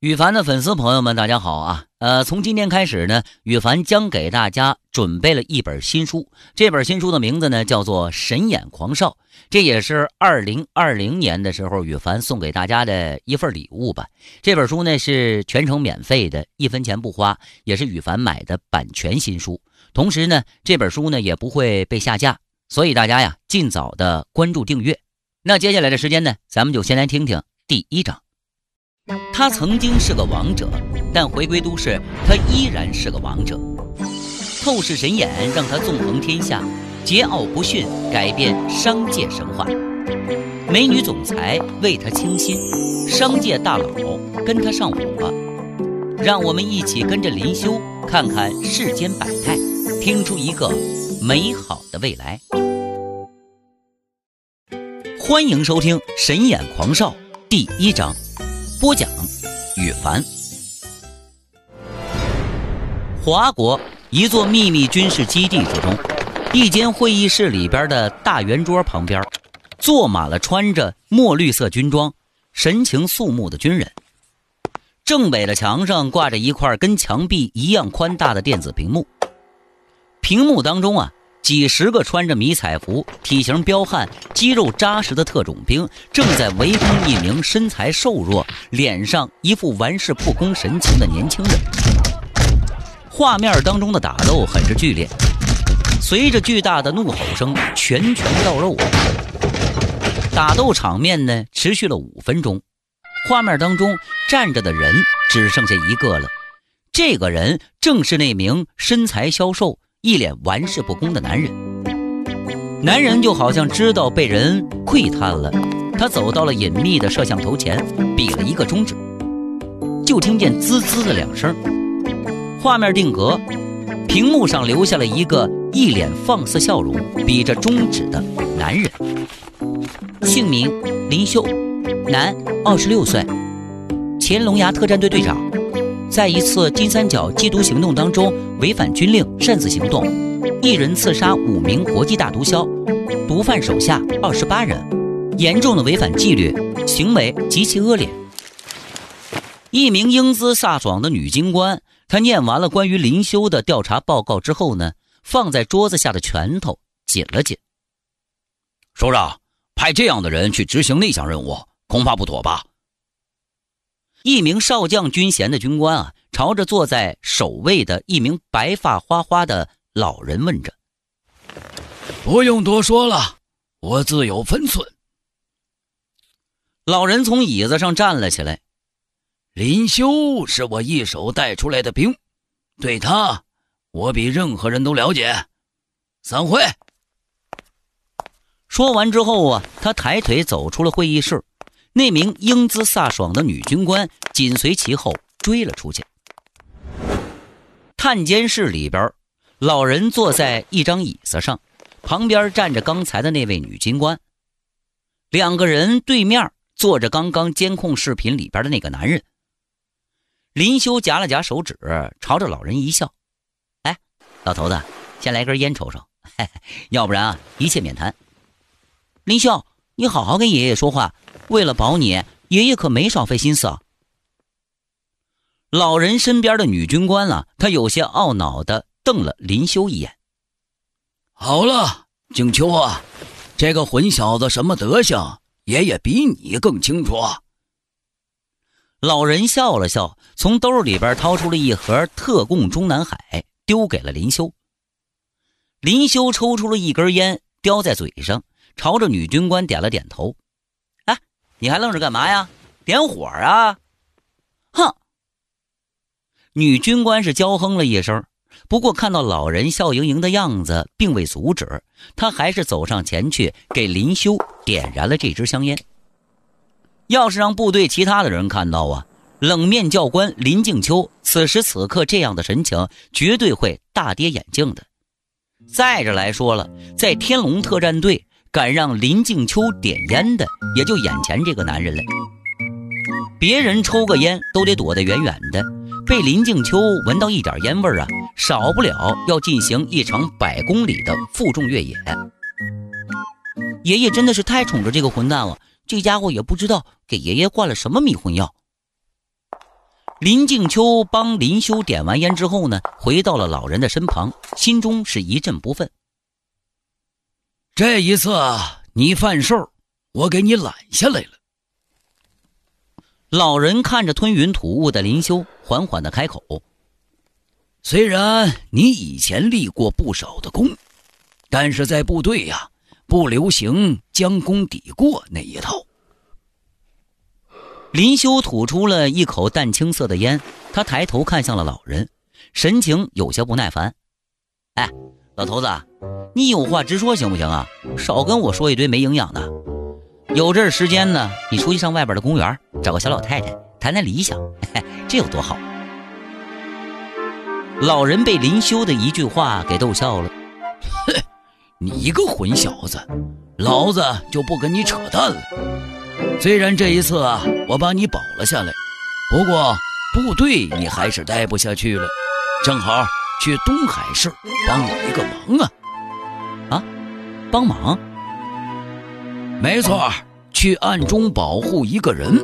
羽凡的粉丝朋友们，大家好啊！呃，从今天开始呢，羽凡将给大家准备了一本新书。这本新书的名字呢，叫做《神眼狂少》，这也是二零二零年的时候羽凡送给大家的一份礼物吧。这本书呢是全程免费的，一分钱不花，也是羽凡买的版权新书。同时呢，这本书呢也不会被下架，所以大家呀，尽早的关注订阅。那接下来的时间呢，咱们就先来听听第一章。他曾经是个王者，但回归都市，他依然是个王者。透视神眼让他纵横天下，桀骜不驯改变商界神话。美女总裁为他倾心，商界大佬跟他上火。让我们一起跟着林修看看世间百态，听出一个美好的未来。欢迎收听《神眼狂少》第一章。播讲，羽凡。华国一座秘密军事基地之中，一间会议室里边的大圆桌旁边，坐满了穿着墨绿色军装、神情肃穆的军人。正北的墙上挂着一块跟墙壁一样宽大的电子屏幕，屏幕当中啊。几十个穿着迷彩服、体型彪悍、肌肉扎实的特种兵正在围攻一名身材瘦弱、脸上一副玩世不恭神情的年轻人。画面当中的打斗很是剧烈，随着巨大的怒吼声，拳拳到肉。打斗场面呢，持续了五分钟。画面当中站着的人只剩下一个了，这个人正是那名身材消瘦。一脸玩世不恭的男人，男人就好像知道被人窥探了，他走到了隐秘的摄像头前，比了一个中指，就听见滋滋的两声，画面定格，屏幕上留下了一个一脸放肆笑容、比着中指的男人，姓名林修，男，二十六岁，前龙牙特战队队长。在一次金三角缉毒行动当中，违反军令擅自行动，一人刺杀五名国际大毒枭，毒贩手下二十八人，严重的违反纪律，行为极其恶劣。一名英姿飒爽的女军官，她念完了关于林修的调查报告之后呢，放在桌子下的拳头紧了紧。首长，派这样的人去执行那项任务，恐怕不妥吧？一名少将军衔的军官啊，朝着坐在首位的一名白发花花的老人问着：“不用多说了，我自有分寸。”老人从椅子上站了起来：“林修是我一手带出来的兵，对他，我比任何人都了解。”散会。说完之后啊，他抬腿走出了会议室。那名英姿飒爽的女军官紧随其后追了出去。探监室里边，老人坐在一张椅子上，旁边站着刚才的那位女军官。两个人对面坐着刚刚监控视频里边的那个男人。林修夹了夹手指，朝着老人一笑：“哎，老头子，先来根烟抽抽，要不然啊，一切免谈。”林修，你好好跟爷爷说话。为了保你，爷爷可没少费心思啊。老人身边的女军官啊，她有些懊恼的瞪了林修一眼。好了，景秋啊，这个混小子什么德行，爷爷比你更清楚。老人笑了笑，从兜里边掏出了一盒特供中南海，丢给了林修。林修抽出了一根烟，叼在嘴上，朝着女军官点了点头。你还愣着干嘛呀？点火啊！哼！女军官是娇哼了一声，不过看到老人笑盈盈的样子，并未阻止，她还是走上前去给林修点燃了这支香烟。要是让部队其他的人看到啊，冷面教官林静秋此时此刻这样的神情，绝对会大跌眼镜的。再者来说了，在天龙特战队。敢让林静秋点烟的，也就眼前这个男人了。别人抽个烟都得躲得远远的，被林静秋闻到一点烟味啊，少不了要进行一场百公里的负重越野。爷爷真的是太宠着这个混蛋了，这家伙也不知道给爷爷灌了什么迷魂药。林静秋帮林修点完烟之后呢，回到了老人的身旁，心中是一阵不忿。这一次你犯事儿，我给你揽下来了。老人看着吞云吐雾的林修，缓缓的开口：“虽然你以前立过不少的功，但是在部队呀，不流行将功抵过那一套。”林修吐出了一口淡青色的烟，他抬头看向了老人，神情有些不耐烦。“哎，老头子，你有话直说行不行啊？少跟我说一堆没营养的。有这时间呢，你出去上外边的公园，找个小老太太谈谈理想，这有多好？”老人被林修的一句话给逗笑了。“哼，你一个混小子，老子就不跟你扯淡了。”虽然这一次啊，我把你保了下来，不过部队你还是待不下去了，正好去东海市帮我一个忙啊！啊，帮忙？没错，去暗中保护一个人，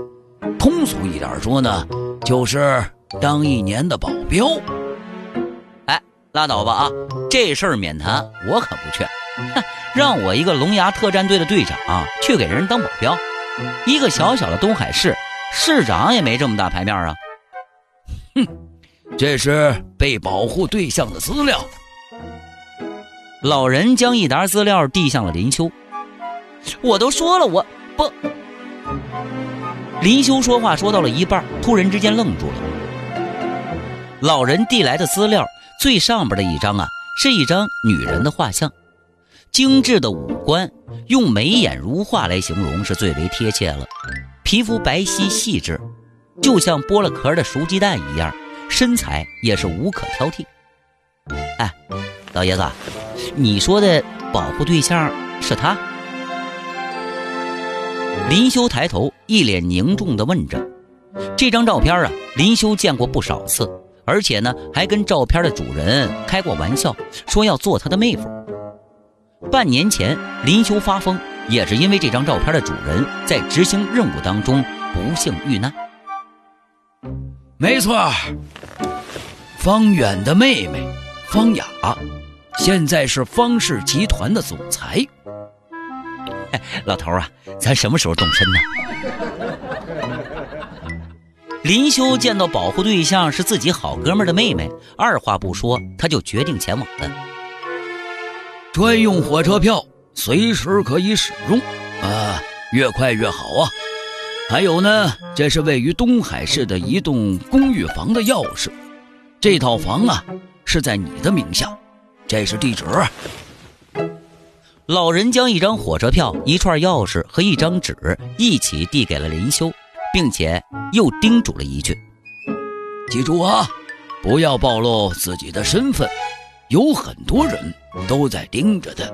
通俗一点说呢，就是当一年的保镖。哎，拉倒吧啊，这事儿免谈，我可不去。让我一个龙牙特战队的队长去给人当保镖。一个小小的东海市市长也没这么大牌面啊！哼，这是被保护对象的资料。老人将一沓资料递向了林秋。我都说了，我不。林秋说话说到了一半，突然之间愣住了。老人递来的资料最上边的一张啊，是一张女人的画像。精致的五官，用眉眼如画来形容是最为贴切了。皮肤白皙细致，就像剥了壳的熟鸡蛋一样，身材也是无可挑剔。哎，老爷子，你说的保护对象是他？林修抬头，一脸凝重地问着。这张照片啊，林修见过不少次，而且呢，还跟照片的主人开过玩笑，说要做他的妹夫。半年前，林修发疯，也是因为这张照片的主人在执行任务当中不幸遇难。没错，方远的妹妹方雅，现在是方氏集团的总裁。哎，老头啊，咱什么时候动身呢？林修见到保护对象是自己好哥们的妹妹，二话不说，他就决定前往了。专用火车票随时可以使用，啊，越快越好啊！还有呢，这是位于东海市的一栋公寓房的钥匙，这套房啊是在你的名下，这是地址。老人将一张火车票、一串钥匙和一张纸一起递给了林修，并且又叮嘱了一句：“记住啊，不要暴露自己的身份。”有很多人都在盯着他，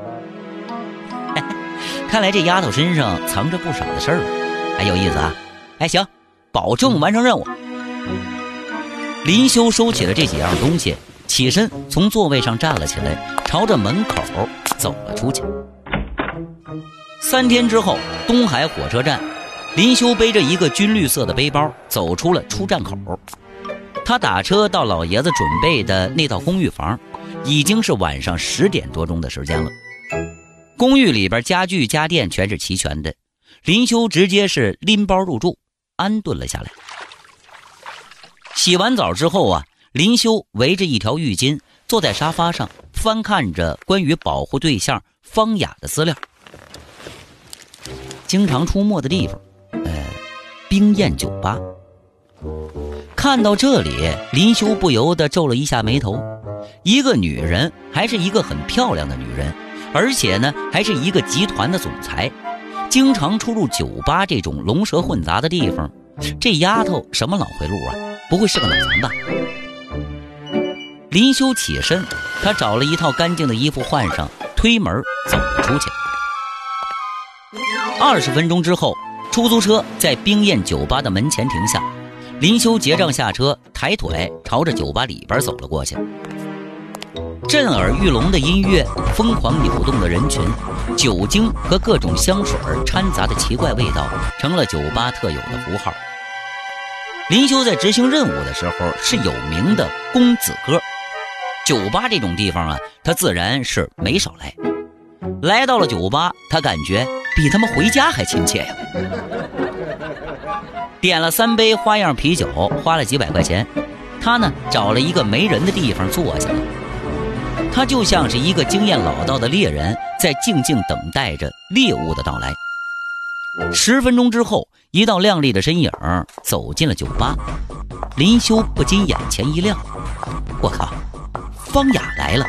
看来这丫头身上藏着不少的事儿，还有意思啊！哎，行，保证完成任务。林修收起了这几样东西，起身从座位上站了起来，朝着门口走了出去。三天之后，东海火车站，林修背着一个军绿色的背包走出了出站口，他打车到老爷子准备的那套公寓房。已经是晚上十点多钟的时间了，公寓里边家具家电全是齐全的。林修直接是拎包入住，安顿了下来。洗完澡之后啊，林修围着一条浴巾坐在沙发上，翻看着关于保护对象方雅的资料。经常出没的地方，呃，冰燕酒吧。看到这里，林修不由得皱了一下眉头。一个女人，还是一个很漂亮的女人，而且呢，还是一个集团的总裁，经常出入酒吧这种龙蛇混杂的地方。这丫头什么脑回路啊？不会是个脑残吧？林修起身，他找了一套干净的衣服换上，推门走了出去。二十分钟之后，出租车在冰燕酒吧的门前停下，林修结账下车，抬腿朝着酒吧里边走了过去。震耳欲聋的音乐，疯狂扭动的人群，酒精和各种香水掺杂的奇怪味道，成了酒吧特有的符号。林修在执行任务的时候是有名的公子哥，酒吧这种地方啊，他自然是没少来。来到了酒吧，他感觉比他们回家还亲切呀。点了三杯花样啤酒，花了几百块钱，他呢找了一个没人的地方坐下了。他就像是一个经验老道的猎人，在静静等待着猎物的到来。十分钟之后，一道亮丽的身影走进了酒吧，林修不禁眼前一亮：“我靠，方雅来了！”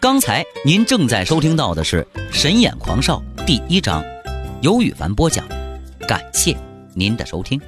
刚才您正在收听到的是《神眼狂少》第一章，由羽凡播讲，感谢您的收听。